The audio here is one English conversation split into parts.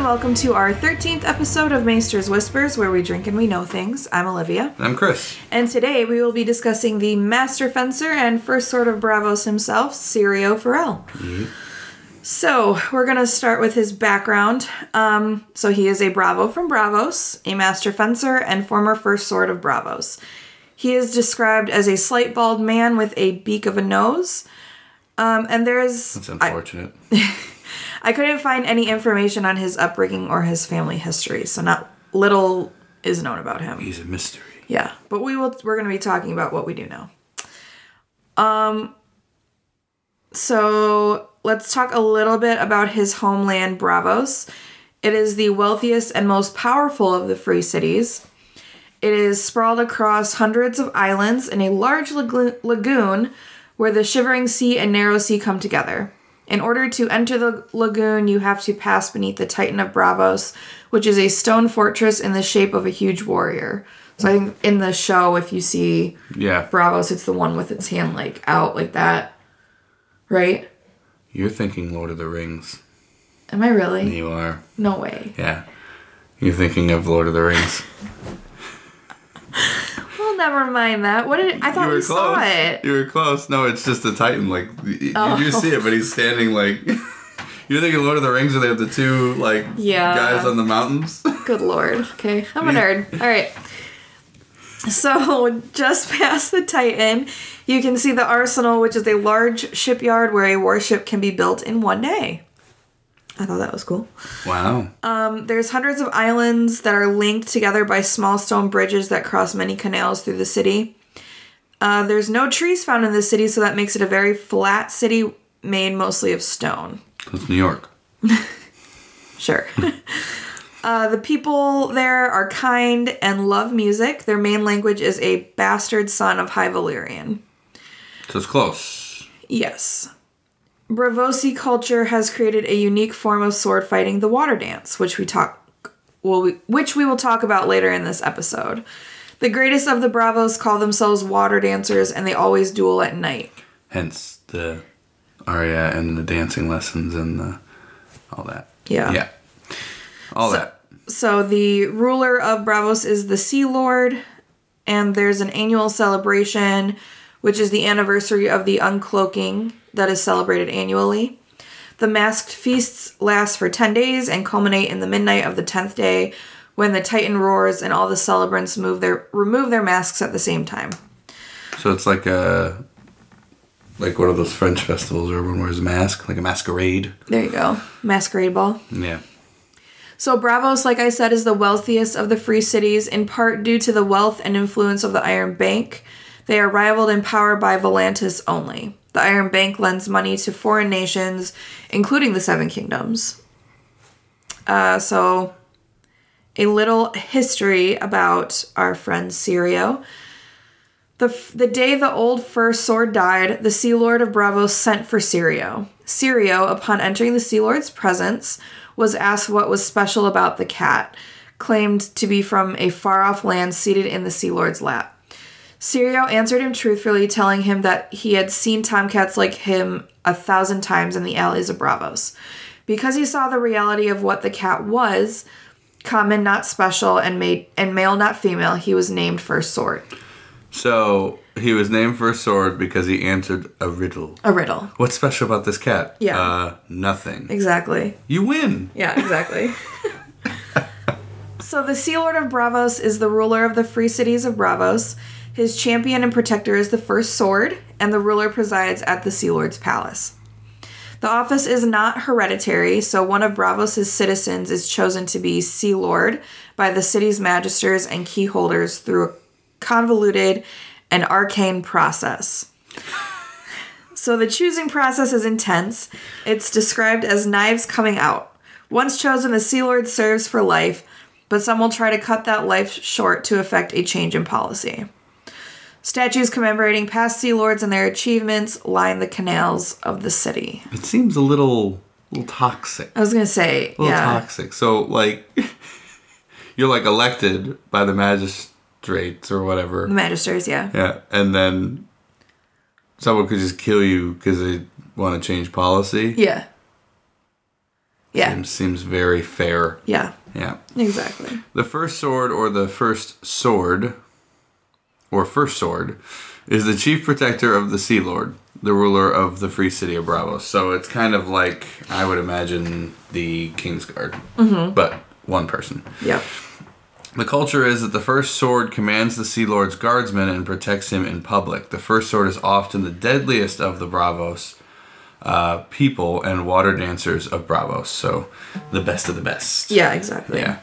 And welcome to our 13th episode of Maester's Whispers, where we drink and we know things. I'm Olivia. I'm Chris. And today we will be discussing the master fencer and first sword of Braavos himself, Syrio Forel. So, we're going to start with his background. Um, so, he is a Bravo from Braavos, a master fencer, and former first sword of Braavos. He is described as a slight bald man with a beak of a nose. Um, and there's. That's unfortunate. I couldn't find any information on his upbringing or his family history, so not little is known about him. He's a mystery. Yeah, but we will we're going to be talking about what we do know. Um so let's talk a little bit about his homeland Braavos. It is the wealthiest and most powerful of the free cities. It is sprawled across hundreds of islands in a large lago- lagoon where the shivering sea and narrow sea come together. In order to enter the lagoon, you have to pass beneath the Titan of Braavos, which is a stone fortress in the shape of a huge warrior. So I think in the show, if you see Yeah. Braavos, it's the one with its hand like out like that. Right? You're thinking Lord of the Rings. Am I really? You are. No way. Yeah. You're thinking of Lord of the Rings. Never mind that. What did I thought you were we close. saw it? You were close. No, it's just the Titan. Like Oh. you do see it, but he's oh. standing like. You're thinking Lord of the Rings, where they have the two like Yeah. guys on the mountains. Good lord. Okay, I'm a nerd. All right. So, just past the Titan, you can see the arsenal, which is a large shipyard where a warship can be built in one day. I thought that was cool. wow. Um, there's hundreds of islands that are linked together by small stone bridges that cross many canals through the city. Uh, there's no trees found in the city, so that makes it a very flat city made mostly of stone. It's New York. Sure. uh, the people there are kind and love music. Their main language is a bastard son of High Valyrian. So it's close. Yes. Braavosi culture has created a unique form of sword fighting, the water dance, which we talk well, we, which we will talk about later in this episode. The greatest of the Bravos call themselves water dancers, and they always duel at night. Hence the aria and the dancing lessons and the all that. Yeah. Yeah. All that. So the ruler of Braavos is the Sea Lord, and there's an annual celebration, which is the anniversary of the uncloaking that is celebrated annually. The masked feasts last for 10 days and culminate in the midnight of the 10th day when the Titan roars and all the celebrants move their remove their masks at the same time. So it's like a like one of those French festivals where everyone wears a mask, like a masquerade. There you go. Masquerade ball. Yeah. So Braavos, like I said, is the wealthiest of the free cities, in part due to the wealth and influence of the Iron Bank. They are rivaled in power by Volantis only. The Iron Bank lends money to foreign nations, including the Seven Kingdoms. Uh, so, a little history about our friend Syrio. The, the day the old first sword died, the Sea Lord of Braavos sent for Syrio. Syrio, upon entering the Sea Lord's presence, was asked what was special about the cat, claimed to be from a far off land seated in the Sea Lord's lap. Sirio answered him truthfully, telling him that he had seen tomcats like him a thousand times in the alleys of Braavos. Because he saw the reality of what the cat was, common not special and made and male not female, he was named First Sword. So he was named First Sword because he answered a riddle. A riddle. What's special about this cat? Yeah. Uh, nothing. Exactly. You win. Yeah, exactly. so the Sea Lord of Braavos is the ruler of the free cities of Braavos. His champion and protector is the First Sword, and the ruler presides at the Sea Lord's palace. The office is not hereditary, so one of Braavos' citizens is chosen to be Sea Lord by the city's magisters and key holders through a convoluted and arcane process. So the choosing process is intense. It's described as knives coming out. Once chosen, the Sea Lord serves for life, but some will try to cut that life short to effect a change in policy. Statues commemorating past Sea Lords and their achievements line the canals of the city. It seems a little, little toxic. I was gonna say, A little yeah, toxic. So like, you're like elected by the magistrates or whatever. the magisters, yeah, Yeah, and then someone could just kill you because they want to change policy. yeah. Yeah. Seems, seems very fair. Yeah, Yeah. exactly. The first sword, or the first sword, or first sword, is the chief protector of the Sea Lord, the ruler of the free city of Braavos. So it's kind of like, I would imagine, the King's Guard, mm-hmm. but one person. Yep. The culture is that the first sword commands the Sea Lord's guardsmen and protects him in public. The first sword is often the deadliest of the Bravos uh, people and water dancers of Braavos. So the best of the best. Yeah, exactly. Yeah.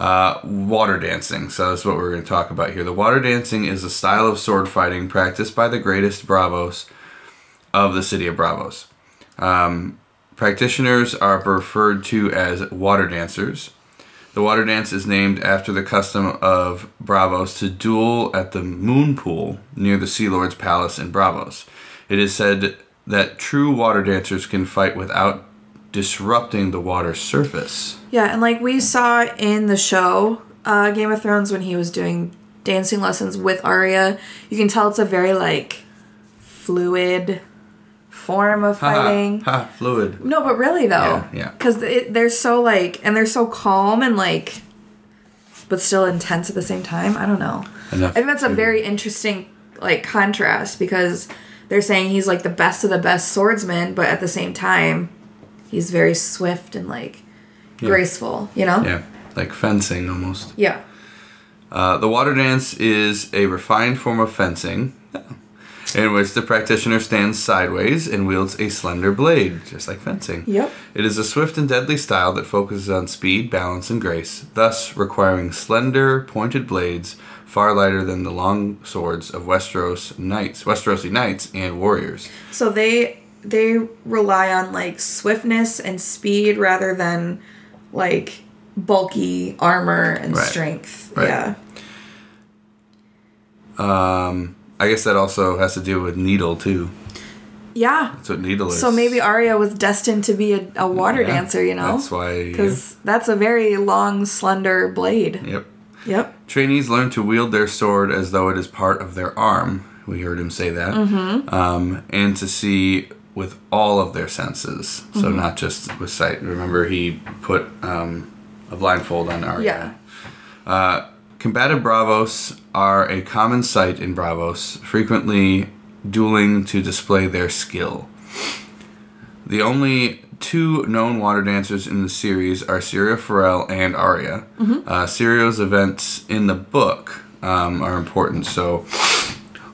Uh, water dancing. So that's what we're going to talk about here. The water dancing is a style of sword fighting practiced by the greatest Bravos of the city of Braavos. Um, practitioners are referred to as water dancers. The water dance is named after the custom of Braavos to duel at the moon pool near the Sea Lord's palace in Braavos. It is said that true water dancers can fight without disrupting the water's surface. Yeah, and like we saw in the show, uh, Game of Thrones, when he was doing dancing lessons with Arya, you can tell it's a very like fluid form of fighting. Ha, ha, fluid. No, but really though, Yeah, yeah. because they're so like, and they're so calm and like, but still intense at the same time. I don't know. Enough I think that's a very interesting like contrast because they're saying he's like the best of the best swordsman, but at the same time, he's very swift and like graceful. You know? Yeah, like fencing almost. Yeah. Uh, the water dance is a refined form of fencing in which the practitioner stands sideways and wields a slender blade, just like fencing. Yep. It is a swift and deadly style that focuses on speed, balance, and grace, thus requiring slender, pointed blades far lighter than the long swords of Westeros knights, Westerosi knights and warriors. So they they rely on like swiftness and speed rather than like bulky armor and Right. strength. Right. Yeah. Um, I guess that also has to do with needle too. Yeah. That's what needle is. So maybe Arya was destined to be a, a water Yeah, dancer, you know? That's why. yeah. Because that's a very long, slender blade. Yep. Yep. Trainees learn to wield their sword as though it is part of their arm. We heard him say that. Mm-hmm. Um, and to see with all of their senses, so Mm-hmm. not just with sight. Remember, he put um, a blindfold on Arya. Yeah. Combative bravos are a common sight in Braavos, frequently dueling to display their skill. The only two known water dancers in the series are Syrio Forel and Arya. Uh, Syrio's events in the book um, are important. So,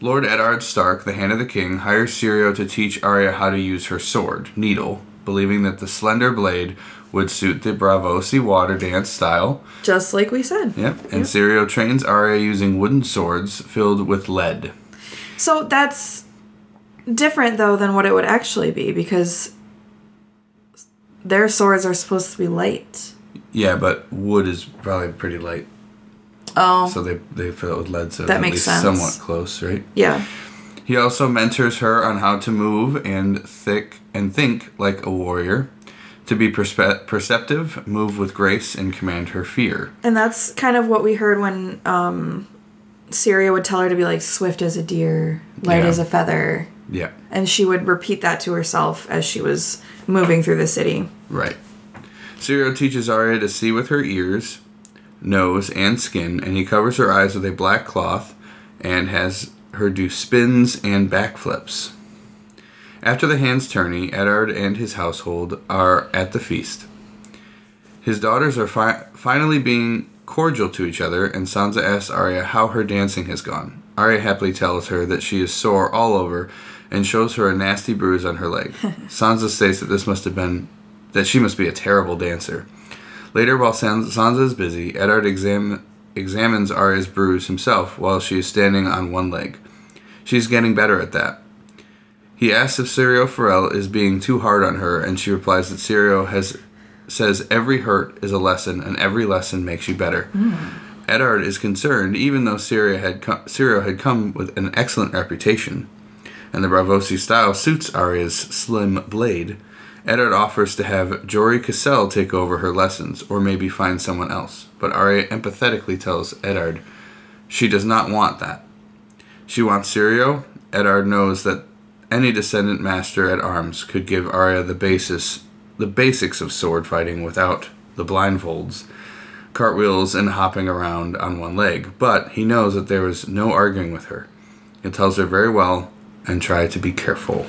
Lord Eddard Stark, the Hand of the King, hires Syrio to teach Arya how to use her sword, Needle, believing that the slender blade would suit the Braavosi water dance style. Just like we said. Yep. And Syrio trains Arya using wooden swords filled with lead. So that's different though than what it would actually be because their swords are supposed to be light. Yeah, but wood is probably pretty light, Oh, so they they fill it with lead, so That makes least sense. somewhat close, right? yeah. He also mentors her on how to move and thick and think like a warrior, to be perspe- perceptive, move with grace, and command her fear. And that's kind of what we heard when um Syrio would tell her to be like swift as a deer, light Yeah. as a feather. Yeah, And she would repeat that to herself as she was moving through the city. right. Syrio teaches Arya to see with her ears, nose, and skin, and he covers her eyes with a black cloth and has her do spins and backflips. After the hand's tourney, Eddard and his household are at the feast. His daughters are fi- finally being cordial to each other, and Sansa asks Arya how her dancing has gone. Arya happily tells her that she is sore all over and shows her a nasty bruise on her leg. Sansa states that this must have been that she must be a terrible dancer. Later, while San- Sansa is busy, Eddard exam- examines Arya's bruise himself while she is standing on one leg. She's getting better at that. He asks if Syrio Forel is being too hard on her, and she replies that Syrio has says every hurt is a lesson, and every lesson makes you better. Hmm. Eddard is concerned, even though Syria had co- Syrio had come with an excellent reputation, and the Braavosi style suits Arya's slim blade. Eddard offers to have Jory Cassel take over her lessons, or maybe find someone else. But Arya empathetically tells Eddard she does not want that. She wants Syrio. Eddard knows that any descendant master at arms could give Arya the basis the basics of sword fighting without the blindfolds, cartwheels, and hopping around on one leg. But he knows that there is no arguing with her. He tells her very well and try to be careful.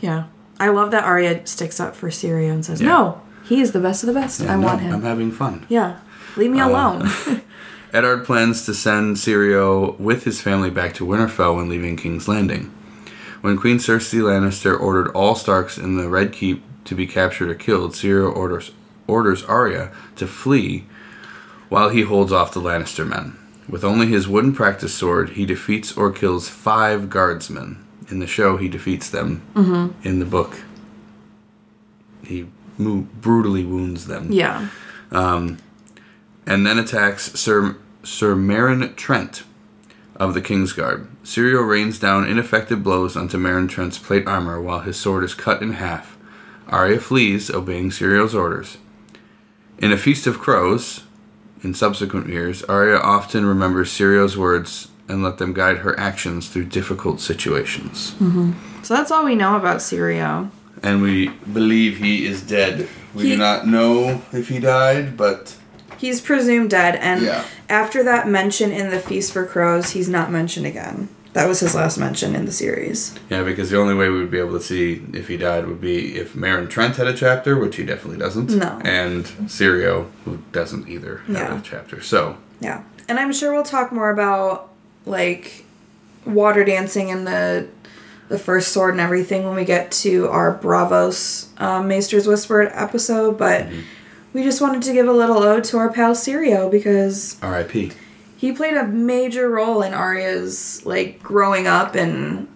Yeah. I love that Arya sticks up for Syrio and says, "No, he is the best of the best. I No, want him." I'm having fun. yeah. Leave me uh, alone. Eddard plans to send Syrio with his family back to Winterfell when leaving King's Landing. When Queen Cersei Lannister ordered all Starks in the Red Keep to be captured or killed, Syrio orders orders Arya to flee while he holds off the Lannister men. With only his wooden practice sword, he defeats or kills five guardsmen. In the show, he defeats them. Mm-hmm. In the book, he mo- brutally wounds them yeah. and then attacks Sir Sir Meryn Trent of the Kingsguard. Syrio rains down ineffective blows onto Meryn Trent's plate armor while his sword is cut in half. Arya flees, obeying Syrio's orders. In A Feast of Crows, in subsequent years, Arya often remembers Syrio's words and let them guide her actions through difficult situations. Mm-hmm. So that's all we know about Syrio. And we believe he is dead. We He- do not know if he died, but He's presumed dead, and Yeah. after that mention in the Feast for Crows, he's not mentioned again. That was his last mention in the series. Yeah, because the only way we would be able to see if he died would be if Meryn Trent had a chapter, which he definitely doesn't. No. And Syrio, who doesn't either have Yeah. a chapter. So, Yeah. And I'm sure we'll talk more about like water dancing and the the first sword and everything when we get to our Braavos um, Maester's Whispered episode, but we just wanted to give a little ode to our pal Syrio because R.I.P. he played a major role in Arya's like growing up and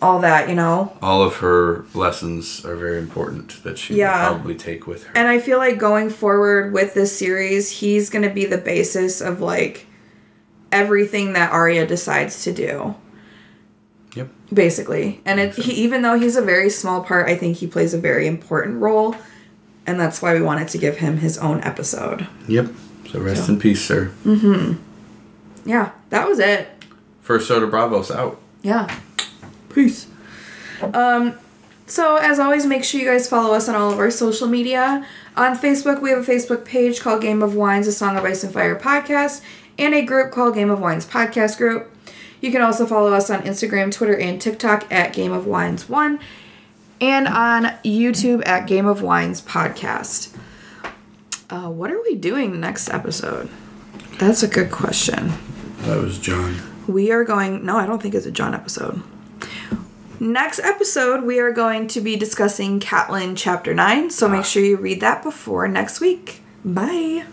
all that, you know. All of her lessons are very important that she Yeah. will probably take with her. And I feel like going forward with this series, he's going to be the basis of like everything that Arya decides to do, yep. basically. And it, he, even though he's a very small part, I think he plays a very important role. And that's why we wanted to give him his own episode. Yep. So rest in peace, sir. Mm-hmm. Yeah, that was it. First Soda Braavos out. Yeah. Peace. Um, so as always, make sure you guys follow us on all of our social media. On Facebook, we have a Facebook page called Game of Wines, a Song of Ice and Fire podcast, and a group called Game of Wines Podcast Group. You can also follow us on Instagram, Twitter, and TikTok at Game of Wines One, and on YouTube at Game of Wines Podcast. Uh, what are we doing next episode? That's a good question. That was John. We are going. No, I don't think it's a John episode. Next episode, we are going to be discussing Catelyn chapter 9, so make sure you read that before next week. Bye.